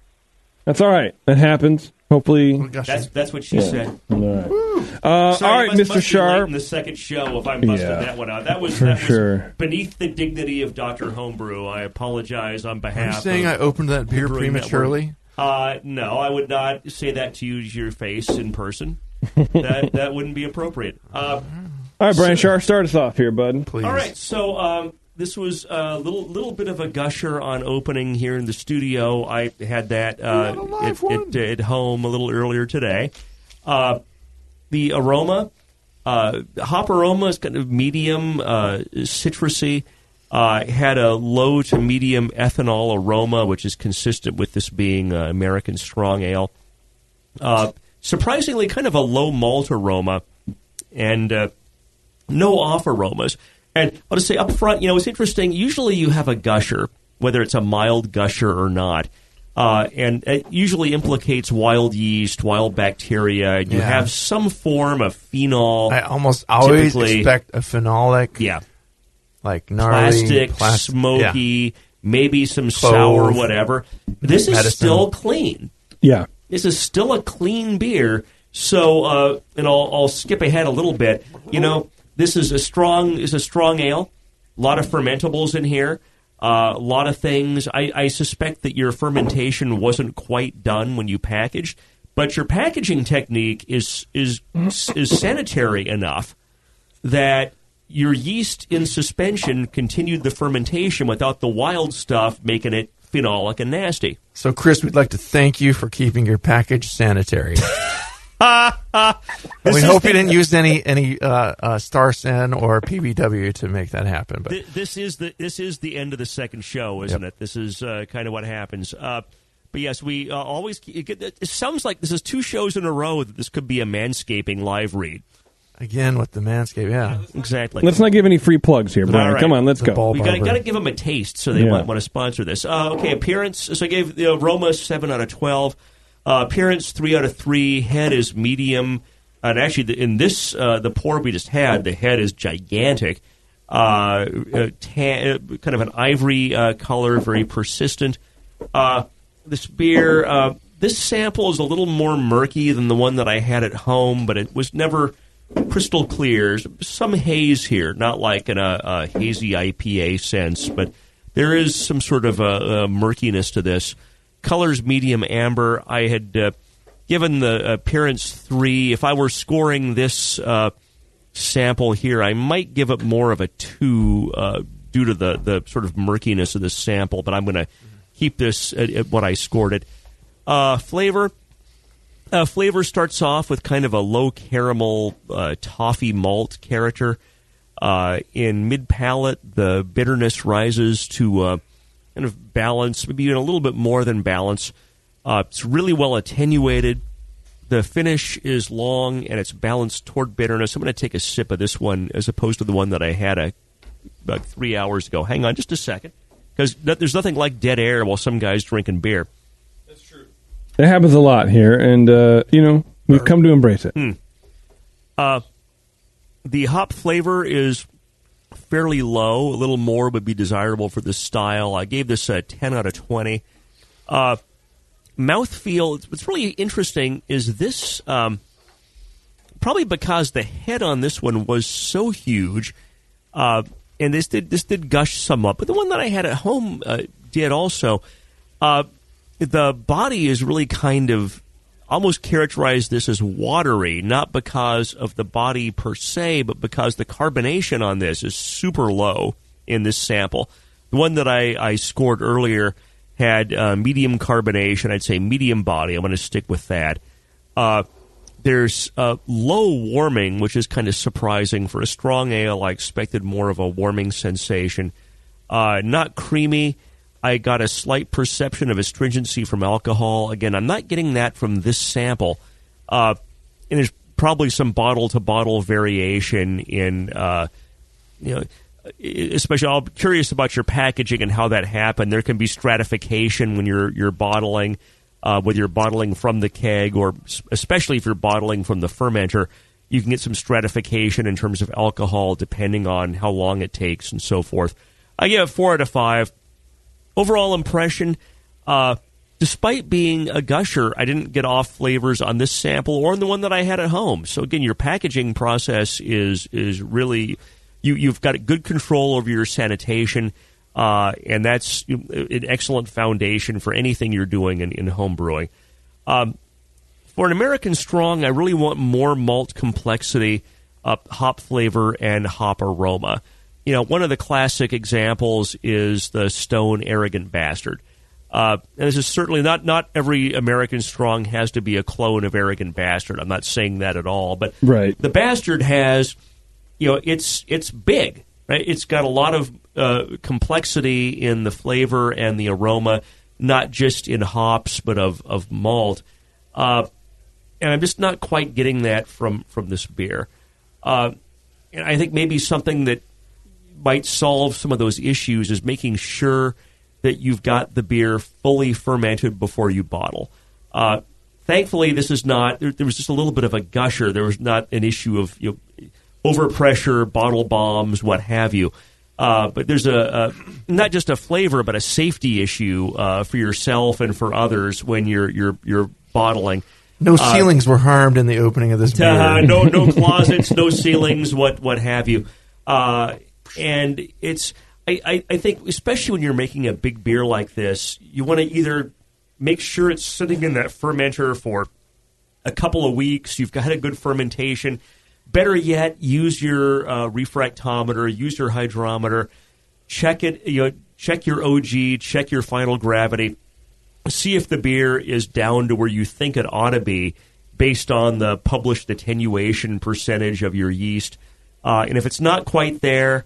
That's all right. That happens. Hopefully. That's that's what she said. All right. Uh, Sorry, all it right, must- Mr. must be late Sharp. In the second show, if I busted Yeah. that one out, that was For that was sure. beneath the dignity of Doctor Homebrew. I apologize on behalf. Are behalf. you saying I opened that beer Brewing prematurely? Uh, no, I would not say that to you to your face in person. that that wouldn't be appropriate. Uh, All right, Brian Sharp, start us off here, bud. Please. All right, so um, this was a little little bit of a gusher on opening here in the studio. I had that uh, at, at, at home a little earlier today. Uh, the aroma, uh, hop aroma is kind of medium uh, citrusy. Uh, had a low to medium ethanol aroma, which is consistent with this being uh, American strong ale. Uh, surprisingly, kind of a low malt aroma, and uh, no off aromas. And I'll just say up front, you know, it's interesting. Usually you have a gusher, whether it's a mild gusher or not, uh, and it usually implicates wild yeast, wild bacteria. You Yeah. have some form of phenol. I almost always Typically- expect a phenolic, yeah, like gnarly, plastic, plas- smoky, yeah. maybe some Clove. sour, whatever. This is still clean. Yeah. This is still a clean beer. So, uh, and I'll, I'll skip ahead a little bit. You know, this is a strong is a strong ale. A lot of fermentables in here. Uh, a lot of things. I, I suspect that your fermentation wasn't quite done when you packaged, but your packaging technique is is is sanitary enough that your yeast in suspension continued the fermentation without the wild stuff making it phenolic and nasty. So, Chris, we'd like to thank you for keeping your package sanitary. we hope you didn't use any any uh, uh, Star San or PBW to make that happen. But Th- this is the this is the end of the second show, isn't it? This is uh, kind of what happens. Uh, but yes, we uh, always. It, it sounds like this is two shows in a row that this could be a manscaping live read. again, with the Manscaped, yeah, Exactly. Let's not give any free plugs here, Brian. All right. Come on, let's The go. ball we got barber. to give them a taste, so they Yeah. might want to sponsor this. Uh, okay, appearance. So I gave the Roma seven out of twelve. Uh, appearance three out of three. Head is medium, and actually the, in this uh, the pour we just had, the head is gigantic. Uh, uh, tan, uh, kind of an ivory uh, color, very persistent. This beer, this sample is a little more murky than the one that I had at home, but it was never crystal clear. Some haze here, not like in a, a hazy IPA sense, but there is some sort of a, a murkiness to this. Colors medium amber. I had uh, given the appearance three. If I were scoring this uh, sample here, I might give it more of a two uh, due to the, the sort of murkiness of the sample, but I'm going to keep this at, at, what I scored it. Uh, flavor. Uh, flavor starts off with kind of a low caramel uh, toffee malt character. In mid palate, the bitterness rises to kind of balance, maybe even a little bit more than balance. Uh, it's really well attenuated. The finish is long and it's balanced toward bitterness. I'm going to take a sip of this one as opposed to the one that I had a, about three hours ago. Hang on just a second, because there's nothing like dead air while some guy's drinking beer. That's true. It happens a lot here, and uh, you know we've come to embrace it. Hmm. Uh, the hop flavor is fairly low. A little more would be desirable for this style. I gave this a 10 out of 20. Uh, mouthfeel, what's really interesting is this, um, probably because the head on this one was so huge, uh, and this did this did gush some up. But the one that I had at home uh, did also. Uh, the body is really kind of almost characterize this as watery, not because of the body per se, but because the carbonation on this is super low in this sample. The one that I, I scored earlier had uh, medium carbonation. I'd say medium body. I'm going to stick with that. Uh, there's uh, low warming, which is kind of surprising for a strong ale. I expected more of a warming sensation. Uh, not creamy I got a slight perception of astringency from alcohol. Again, I'm not getting that from this sample. Uh, and there's probably some bottle to bottle variation in, uh, you know, especially I'm curious about your packaging and how that happened. There can be stratification when you're you're bottling, uh, whether you're bottling from the keg or especially if you're bottling from the fermenter. You can get some stratification in terms of alcohol depending on how long it takes and so forth. I give it four out of five overall impression, uh, despite being a gusher, I didn't get off flavors on this sample or on the one that I had at home. So again, your packaging process is is really you you've got good control over your sanitation. Uh, and that's an excellent foundation for anything you're doing in, in home brewing. Um, for an American Strong, I really want more malt complexity, uh, hop flavor, and hop aroma you know, one of the classic examples is the Stone Arrogant Bastard. Uh, and this is certainly not not every American Strong has to be a clone of Arrogant Bastard. I'm not saying that at all, but right. the Bastard has, you know, it's it's big, right? It's got a lot of uh, complexity in the flavor and the aroma, not just in hops but of of malt. Uh, and I'm just not quite getting that from from this beer. Uh, and I think maybe something that might solve some of those issues is making sure that you've got the beer fully fermented before you bottle. Uh, thankfully, this is not. There, there, was just a little bit of a gusher. There was not an issue of you know, overpressure, bottle bombs, what have you. Uh, but there's a, a, not just a flavor, but a safety issue uh, for yourself and for others when you're you're you're bottling. No uh, ceilings were harmed in the opening of this beer. no no closets, no ceilings, what what have you. And it's I, I, I think especially when you're making a big beer like this, you want to either make sure it's sitting in that fermenter for a couple of weeks. You've got a good fermentation. Better yet, use your uh, refractometer, use your hydrometer, check it. You know, check your OG, check your final gravity, see if the beer is down to where you think it ought to be, based on the published attenuation percentage of your yeast. Uh, and if it's not quite there,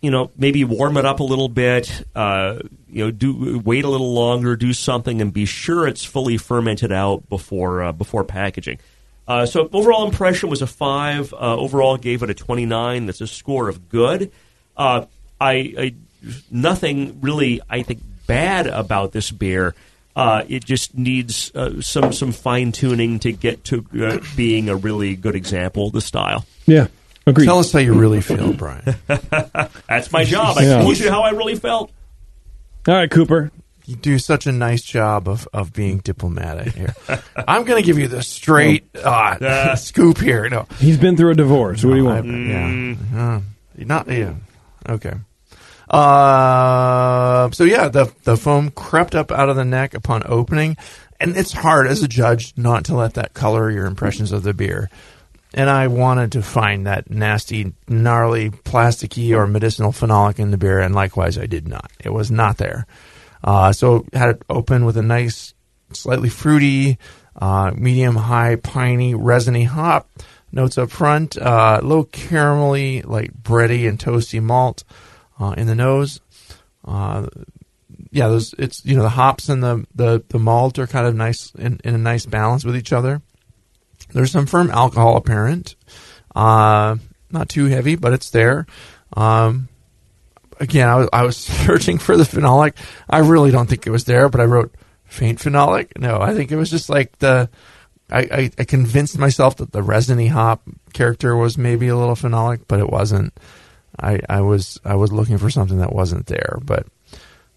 you know, maybe warm it up a little bit. Uh, you know, do wait a little longer, do something, and be sure it's fully fermented out before uh, before packaging. Uh, so overall impression was a five. Uh, overall gave it a twenty nine. That's a score of good. Uh, I, I, nothing really I think bad about this beer. Uh, it just needs some some fine tuning to get to being a really good example of the style. Yeah. Agreed. Tell us how you really feel, Brian. That's my job. I yeah. told you how I really felt. All right, Cooper. You do such a nice job of, of being diplomatic here. I'm going to give you the straight uh, scoop here. No, he's been through a divorce. What do you want? I, yeah, uh, not yeah. Okay. Uh, so yeah, the the foam crept up out of the neck upon opening, and it's hard as a judge not to let that color your impressions of the beer. And I wanted to find that nasty, gnarly, plasticky or medicinal phenolic in the beer, and likewise, I did not. It was not there. Uh, so had it open with a nice, slightly fruity, uh, medium high piney, resiny hop notes up front, uh, low caramelly, like bready and toasty malt uh, in the nose. Uh, yeah, those it's you know the hops and the the, the malt are kind of nice in, in a nice balance with each other. There's some firm alcohol apparent, uh, not too heavy, but it's there. Um, again, I was, I was searching for the phenolic. I really don't think it was there, but I wrote faint phenolic. No, I think it was just like the. I, I, I convinced myself that the resiny hop character was maybe a little phenolic, but it wasn't. I, I was I was looking for something that wasn't there, but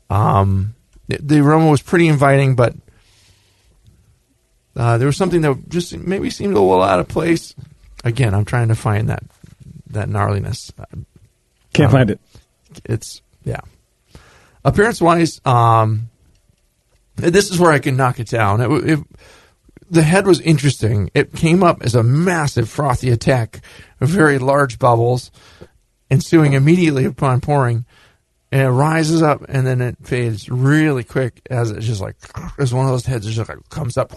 um, the, the aroma was pretty inviting, but uh, there was something that just maybe seemed a little out of place. Again, I'm trying to find that that gnarliness. Can't Um, find it. It's yeah. Appearance wise, um, this is where I can knock it down. It, it, the head was interesting. It came up as a massive frothy attack, very large bubbles, ensuing immediately upon pouring. And it rises up and then it fades really quick as it's just like as one of those heads just like comes up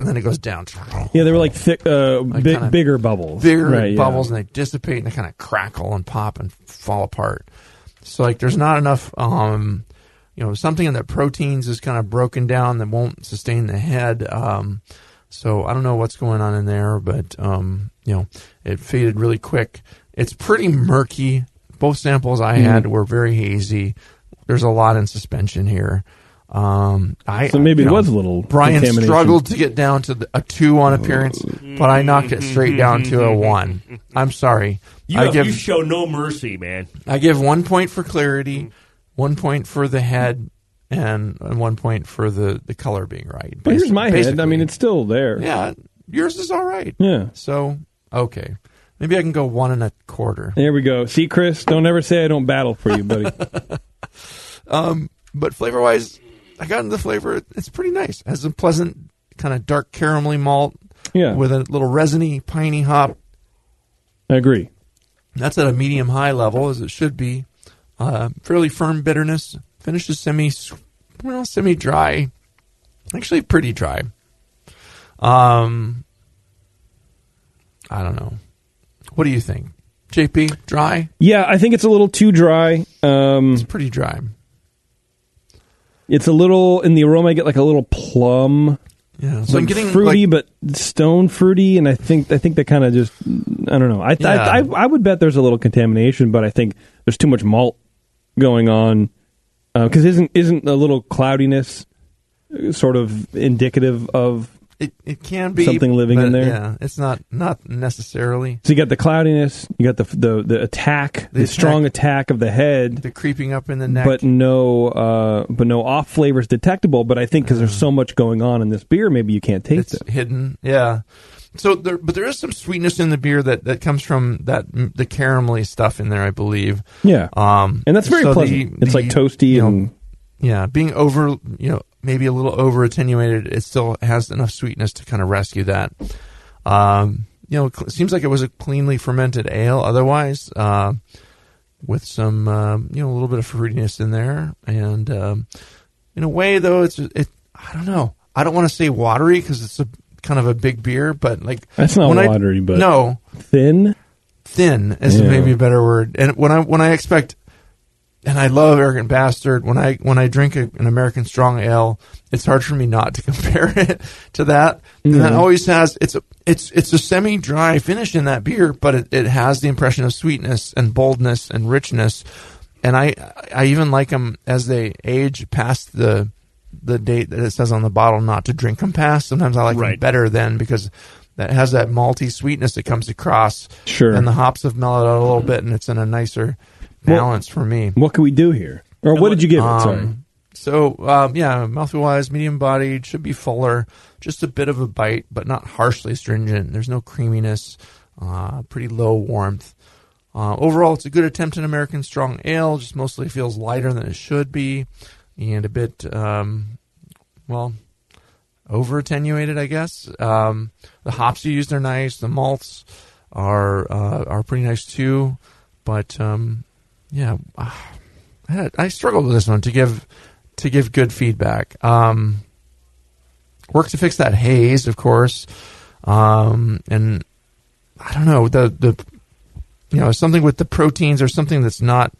and then it goes down. Yeah, they were like thick, uh, Like big, bigger bubbles. bigger Right, yeah. bubbles and they dissipate and they kind of crackle and pop and fall apart. So like there's not enough um you know something in the proteins is kind of broken down that won't sustain the head um so I don't know what's going on in there but um you know it faded really quick. It's pretty murky. Both samples I had Mhm. were very hazy. There's a lot in suspension here. Um, I So maybe it know, was a little Brian struggled to get down to the, a two on appearance, but I knocked it straight down to a one. I'm sorry. You, I have- give you show no mercy, man. I give one point for clarity, one point for the head, and, and one point for the, the color being right. But here's Basi- my head. I mean, it's still there. yeah, yours is all right. Yeah. So okay, maybe I can go one and a quarter. There we go. See, Chris, don't ever say I don't battle for you, buddy. Um, but flavor wise, I got into the flavor. It's pretty nice. Has a pleasant kind of dark caramelly malt. Yeah. With a little resiny, piney hop. I agree. That's at a medium high level, as it should be. Uh, fairly firm bitterness. Finishes semi, well, semi dry. Actually, pretty dry. Um, I don't know. What do you think, JP? Dry? Yeah, I think it's a little too dry. Um, It's pretty dry. it's a little in the aroma. I get like a little plum. Yeah, so like I'm getting fruity, like- but stone fruity, and I think I think that kind of just I don't know. I, Yeah. I I I would bet there's a little contamination, but I think there's too much malt going on because isn't isn't a little cloudiness uh, sort of indicative of It it can be Something living in there? Yeah, it's not not necessarily so you got the cloudiness, you got the the the attack, the, The strong attack of the head, the creeping up in the neck. but no uh but no off flavors detectable. But I think because there's so much going on in this beer, maybe you can't taste it's it. hidden. Yeah. So there, but there is some sweetness in the beer that, that comes from that the caramelly stuff in there, I believe. Yeah, Um, and that's very so pleasant. the- it's like toasty you know, and yeah, being over, you know, maybe a little over attenuated, it still has enough sweetness to kind of rescue that. Um, you know, it seems like it was a cleanly fermented ale. Otherwise, uh, with some, um, you know, a little bit of fruitiness in there, and um, in a way, though, it's it. I don't know. I don't want to say watery because it's a kind of a big beer, but like That's not when I- watery, but no, thin. thin is Yeah. maybe a better word. And when I when I expect, and I love Arrogant Bastard. When I when I drink a, an American Strong Ale, it's hard for me not to compare it to that. And that always has it's a it's it's a semi dry finish in that beer, but it, it has the impression of sweetness and boldness and richness. And I I even like them as they age past the the date that it says on the bottle not to drink them past. Sometimes I like them better then because that has that malty sweetness that comes across. Sure. And the hops have mellowed out a little bit, and it's in a nicer balance for me. What can we do here? Or what did you give it? Sorry. Um, so um, yeah, mouthfeel wise, medium bodied, should be fuller, just a bit of a bite, but not harshly stringent. There's no creaminess, uh, pretty low warmth. Uh, overall, it's a good attempt at American Strong Ale. Just mostly feels lighter than it should be, and a bit, um, well, over attenuated, I guess. Um, the hops you used are nice. The malts are uh, are pretty nice too. But um, yeah, I, had, I struggled with this one to give to give good feedback. Um, work to fix that haze, of course, um, and I don't know the the you know something with the proteins or something that's not.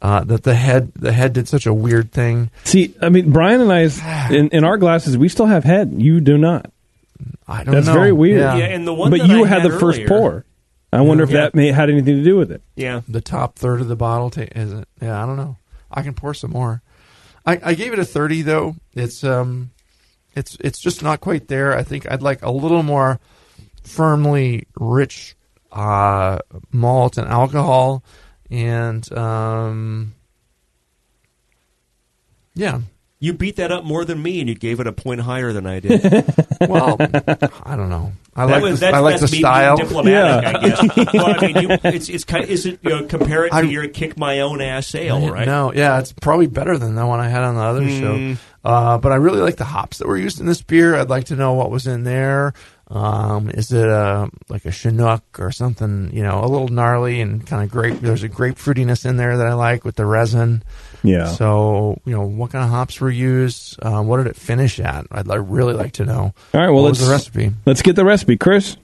Uh, that the head the head did such a weird thing. See, I mean, Brian and I's in, in our glasses, we still have head. You do not. I don't That's know. very weird. Yeah. Yeah, and the one but that you I had, had the first pour. I wonder if Yeah. that may had anything to do with it. Yeah. the top third of the bottle ta- is it yeah i don't know i can pour some more i, I gave it a 30 though it's um it's it's just not quite there i think i'd like a little more firmly rich uh malt and alcohol and um yeah You beat that up more than me, and you gave it a point higher than I did. well i don't know i That like was- the, that's, i like the that's being style diplomatic, I guess. well, I mean, you, it's it's kind. of, Is it you know, compare it to your kick my own ass ale, right? No, yeah, it's probably better than the one I had on the other Mm. show. Uh, but I really like the hops that were used in this beer. I'd like to know what was in there. Um, is it a like a Chinook or something? You know, a little gnarly and kind of grape. There's a grapefruitiness in there that I like with the resin. Yeah. So you know, what kind of hops were used? Uh, what did it finish at? I'd like, really like to know. All right. Well, what let's was the recipe? Let's get the recipe, Chris.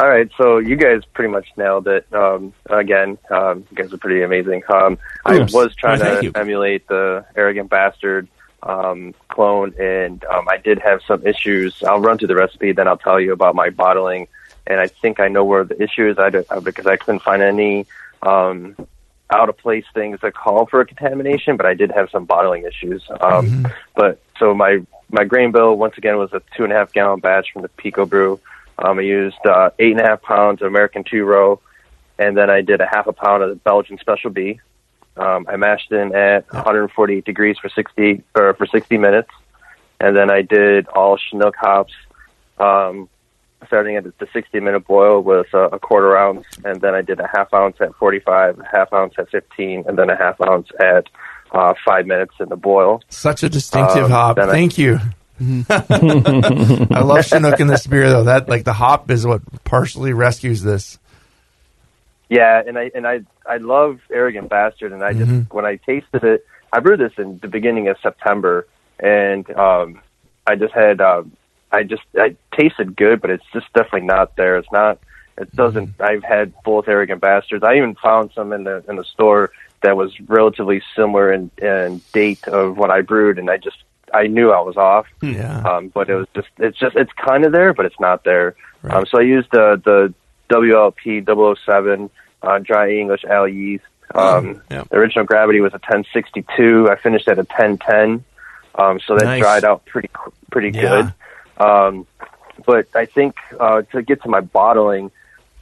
All right, so you guys pretty much nailed it. Um, again, um, you guys are pretty amazing. Um, I was trying Oh, to you. emulate the arrogant bastard um, clone, and um, I did have some issues. I'll run through the recipe, then I'll tell you about my bottling. And I think I know where the issue is. I do, uh, because I couldn't find any um, out of place things that call for a contamination, but I did have some bottling issues. Um, But so my my grain bill once again was a two and a half gallon batch from the Pico Brew. Um, I used uh, eight and a half pounds of American two row, and then I did a half a pound of the Belgian Special B. Um, I mashed in at 148 degrees for 60 or for 60 minutes, and then I did all Chinook hops, um, starting at the 60 minute boil with a, a quarter ounce, and then I did a half ounce at 45, a half ounce at 15, and then a half ounce at uh, five minutes in the boil. Such a distinctive Um, hop. then I- Thank you. I love Chinook in this beer though. That like the hop is what partially rescues this. Yeah, and I and I I love Arrogant Bastard, and I just Mm-hmm. when I tasted it, I brewed this in the beginning of September, and um, I just had um, I just I tasted good, but it's just definitely not there. It's not. It doesn't. Mm-hmm. I've had both Arrogant Bastards. I even found some in the in the store that was relatively similar in, in date of what I brewed, and I just I knew I was off. Yeah. Um, but it was just it's just it's kind of there, but it's not there. Um, so I used the the WLP 007 uh, dry English ale yeast. Um, yeah. The original gravity was a 1062. I finished at a 1010. Um, so that Nice. dried out pretty pretty Yeah. good. Um, but I think uh, to get to my bottling,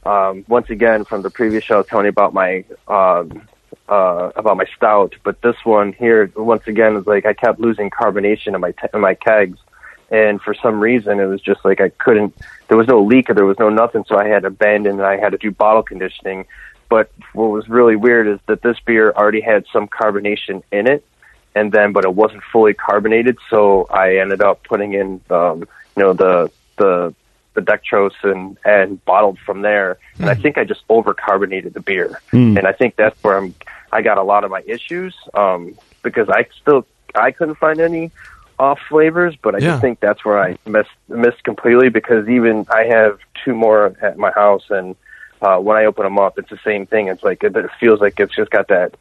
um, once again from the previous show, Tony about my um, uh, about my stout, but this one here, once again, is like I kept losing carbonation in my te- in my kegs, and for some reason, it was just like I couldn't. There was no leak or there was no nothing, so I had to abandon and I had to do bottle conditioning. But what was really weird is that this beer already had some carbonation in it, and then but it wasn't fully carbonated, so I ended up putting in um, you know the the the dextrose and and bottled from there. And I think I just over carbonated the beer, and I think that's where I'm. I got a lot of my issues um, because I still I couldn't find any off flavors, but I Yeah. just think that's where I missed missed completely because even I have two more at my house, and uh, when I open them up, it's the same thing. It's like it, it feels like it's just got that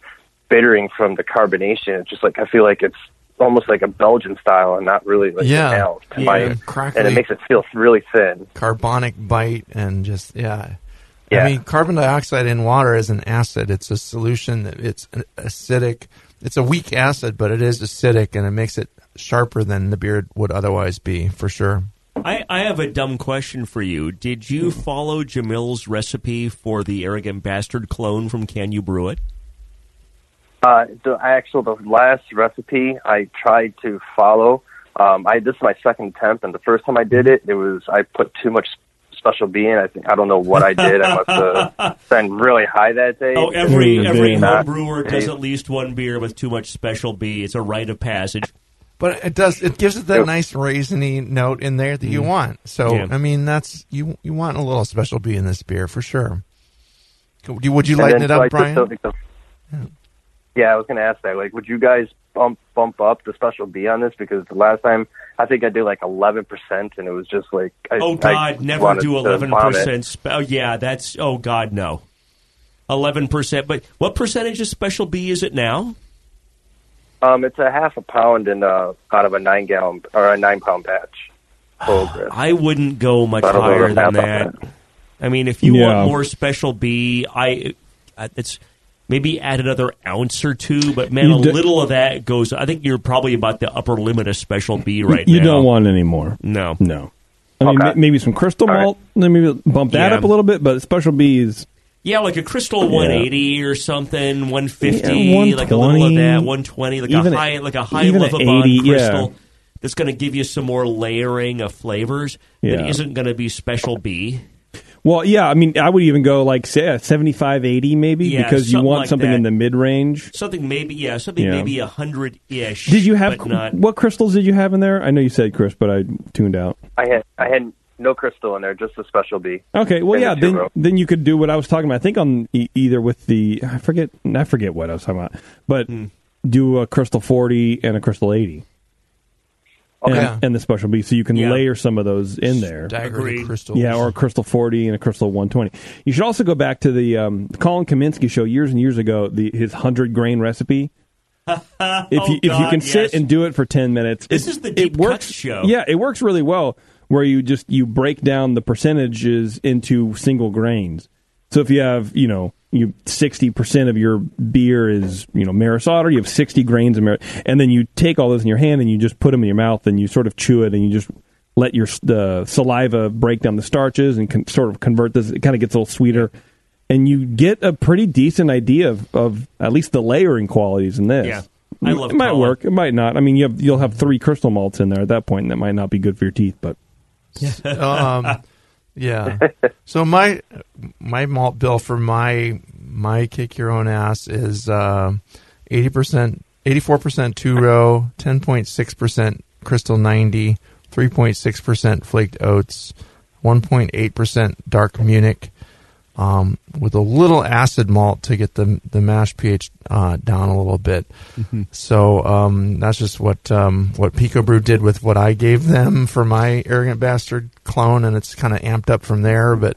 bittering from the carbonation. It's just like I feel like it's almost like a Belgian style and not really like Yeah. to Yeah. my- And crackly. and it makes it feel really thin. carbonic bite and just yeah. Yeah. I mean, carbon dioxide in water is an acid. It's a solution. that It's acidic. It's a weak acid, but it is acidic, and it makes it sharper than the beer would otherwise be, for sure. I, I have a dumb question for you. Did you follow Jamil's recipe for the arrogant bastard clone from Can You Brew It? Uh, the actual the last recipe I tried to follow. Um, I this is my second attempt, and the first time I did it, it was I put too much special B in. I think I don't know what I did. I must have been really high that day. Oh, every Mm, every mm. home brewer does at least one beer with too much special B. It's a rite of passage. But it does. It gives it that Yep. nice raisiny note in there that you want. So Yeah. I mean, that's you. You want a little special B in this beer for sure. Would you, would you lighten then, it so up, took Brian? the- like, yeah, I was going to ask that. Like, would you guys bump bump up the special B on this? Because the last time I think I did like eleven percent, and it was just like, I, Oh I God, never do eleven percent. Spe- oh yeah, that's oh God, no. Eleven percent. But what percentage of special B is it now? Um, it's a half a pound in a, out of a nine gallon or a nine pound batch. Full grip. I wouldn't go much I don't know higher than math that. I mean, if you Yeah. want more special B, I uh, it's maybe add another ounce or two. But man, You a d- little of that goes. I think you're probably about the upper limit of special B right you now. You don't want any more. no. No. I mean, Okay. ma- maybe some crystal All right. malt. Then maybe bump that Yeah. up a little bit. But special B is Yeah, like a crystal 180 or something, 150, Yeah, like a little of that, 120, like even a a- high, like a high even a Lovibond 80, yeah. crystal. That's going to give you some more layering of flavors. Yeah. That isn't going to be special B. well, yeah. I mean, I would even go like say a 75, 80 maybe Yeah, because you want like something that. in the mid range. Something maybe, yeah, something Yeah. maybe a hundred ish. Did you have But not, what crystals did you have in there? I know you said Chris, but I tuned out. I had I had no crystal in there, just a special B. Okay, well, yeah, then then you could do what I was talking about. I think on e- either with the I forget I forget what I was talking about, but Hmm. do a crystal forty and a crystal eighty, Okay. and, and the special B, so you can Yeah. layer some of those in there. Dagger Agreed. to crystals. Yeah, or a crystal forty and a crystal one twenty. You should also go back to the um, Colin Kaminski show years and years ago. The his hundred grain recipe. if Oh, you if you God, can sit and do it for ten minutes, This it- is the it Deep works. Cuts show. Yeah, it works really well. Where you just you break down the percentages into single grains. So if you have you know you sixty percent of your beer is you know Maris Otter, you have sixty grains of Maris, and then you take all those in your hand and you just put them in your mouth and you sort of chew it and you just let your the saliva break down the starches and con- sort of convert this. It kind of gets a little sweeter. And you get a pretty decent idea of, of at least the layering qualities in this. Yeah. I love it might work. It might not. I mean, you have, you'll have three crystal malts in there at that point, and that might not be good for your teeth. But um, yeah. So my my malt bill for my my kick your own ass is uh, eighty percent, eighty four percent two row, ten point six percent crystal 90, 3.6 percent flaked oats, one point eight percent dark Munich. Um, with a little acid malt to get the the mash pH uh, down a little bit. So um, that's just what um, what Pico Brew did with what I gave them for my arrogant bastard clone, and it's kind of amped up from there. But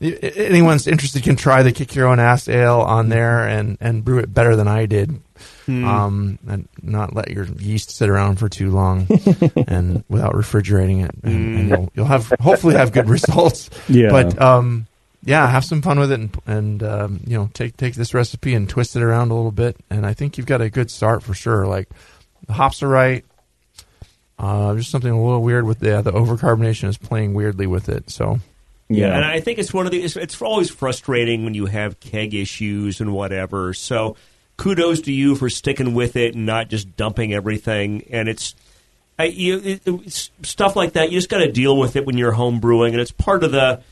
anyone's interested can try the kick your own ass ale on there and and brew it better than I did. Um, and not let your yeast sit around for too long, and without refrigerating it, and, and you'll you'll have hopefully have good results. Yeah. but um, yeah, have some fun with it, and, and um, you know, take take this recipe and twist it around a little bit, and I think you've got a good start for sure. Like the hops are right. Uh, just something a little weird with the the overcarbonation is playing weirdly with it. So Yeah, and I think it's one of the. It's, it's always frustrating when you have keg issues and whatever. So, kudos to you for sticking with it and not just dumping everything. And it's, I, you, it, it's stuff like that. You just got to deal with it when you're home brewing, and it's part of the,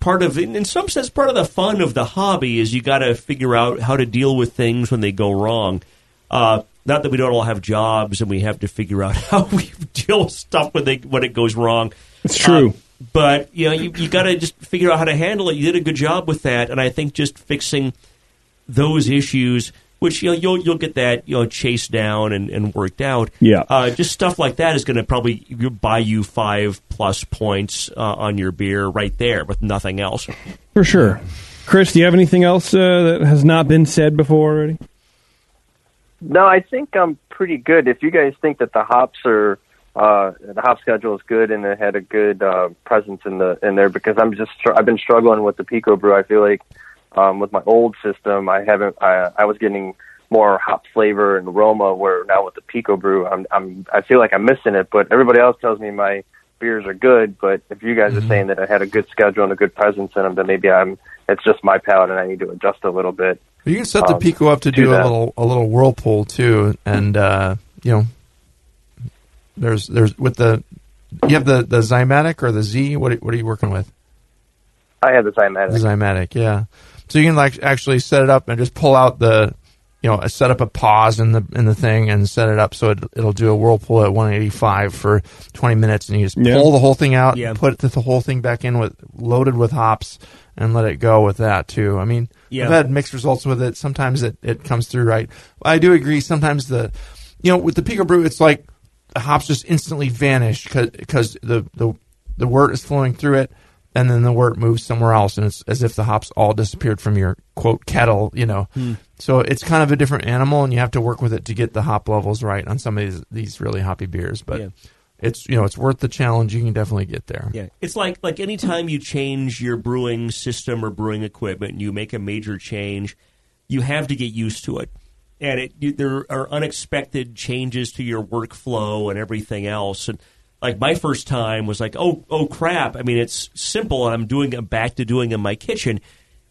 part of, in some sense, part of the fun of the hobby is you got to figure out how to deal with things when they go wrong. Uh, not that we don't all have jobs and we have to figure out how we deal with stuff when they when it goes wrong. It's true. Uh, but you know, you, you got to just figure out how to handle it. You did a good job with that, and I think just fixing those issues, which you know you'll you'll get that you know chased down and, and worked out. Yeah. uh, just stuff like that is going to probably buy you five plus points uh, on your beer right there with nothing else. for sure. Chris, do you have anything else uh, that has not been said before already? No, I think I'm pretty good. If you guys think that the hops are uh, the hop schedule is good and it had a good uh, presence in the in there, because I'm just I've been struggling with the Pico Brew. I feel like um, with my old system, I haven't I, I was getting more hop flavor and aroma. Where now with the Pico Brew, I'm I'm I feel like I'm missing it. But everybody else tells me my beers are good. But if you guys are saying that I had a good schedule and a good presence in them, then maybe I'm it's just my palate and I need to adjust a little bit. you can set the Um, Pico up to do do a little a little whirlpool too, and uh, you know, there's there's with the you have the the Zymatic or the Z. What what are you working with? I have the Zymatic. The Zymatic, yeah. So you can like actually set it up and just pull out the, you know, set up a pause in the in the thing and set it up so it, it'll do a whirlpool at 185 for 20 minutes, and you just Yeah. pull the whole thing out, Yeah. put the, the whole thing back in with loaded with hops, and let it go with that too. I mean, Yeah. I've had mixed results with it. Sometimes it, it comes through right. I do agree. Sometimes the, you know, with the Pico Brew, it's like the hops just instantly vanish because the, the the wort is flowing through it, and then the wort moves somewhere else, and it's as if the hops all disappeared from your quote kettle. You know, hmm. so it's kind of a different animal, and you have to work with it to get the hop levels right on some of these these really hoppy beers. But Yeah. it's you know it's worth the challenge. You can definitely get there. Yeah, it's like like anytime you change your brewing system or brewing equipment, and you make a major change, you have to get used to it, and it you, there are unexpected changes to your workflow and everything else. And like my first time was like, oh oh crap! I mean, it's simple, and I'm doing I'm back to doing in my kitchen.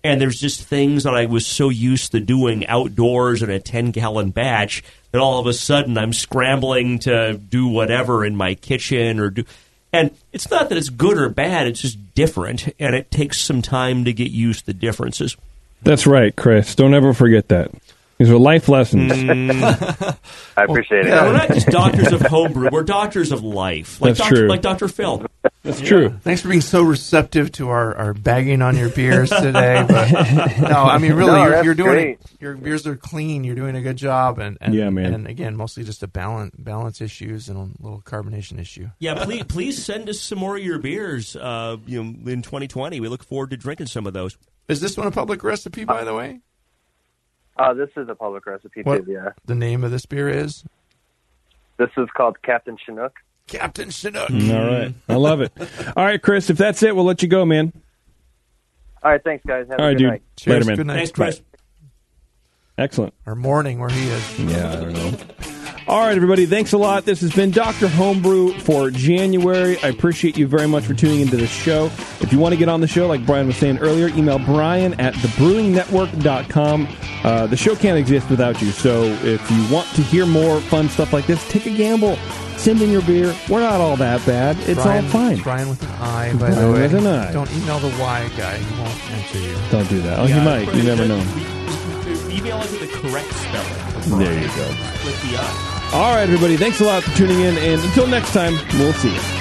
And there's just things that I was so used to doing outdoors in a 10 gallon batch that all of a sudden I'm scrambling to do whatever in my kitchen or do. And it's not that it's good or bad, it's just different. And it takes some time to get used to the differences. That's right, Chris. Don't ever forget that. These are life lessons. I appreciate it. yeah. We're not just doctors of homebrew, we're doctors of life. Like That's Dr. true. Like Dr. Phil. That's true. Thanks for being so receptive to our, our bagging on your beers today. But no, I mean really, No, you're, you're doing great. your beers are clean. You're doing a good job, and, and Yeah, man. And again, mostly just a balance balance issues and a little carbonation issue. Yeah, please, please send us some more of your beers uh, you know, in 2020. We look forward to drinking some of those. Is this one a public recipe, by the way? Uh, this is a public recipe What too. Yeah, the name of this beer is? this is called Captain Chinook. Captain Chinook. All right. I love it. All right, Chris, if that's it, we'll let you go, man. All right, thanks guys. Have All a right, good dude. night. Cheers. Later, man. Good night. Thanks, Chris. Excellent. Or morning, where he is. Yeah, I don't know. All right, everybody. Thanks a lot. This has been Dr. Homebrew for January. I appreciate you very much for tuning into this show. If you want to get on the show, like Brian was saying earlier, email Brian at thebrewingnetwork.com. Uh, the show can't exist without you. So if you want to hear more fun stuff like this, take a gamble. Send in your beer. We're not all that bad. It's Brian, all fine. Brian with an I, by Brian the way. with an I. Don't email the Y guy. He won't answer you. Don't do that. Oh, you Yeah, might. You never know. Email us with the correct spelling. There you go. With the I. All right, everybody. Thanks a lot for tuning in. And until next time, we'll see you.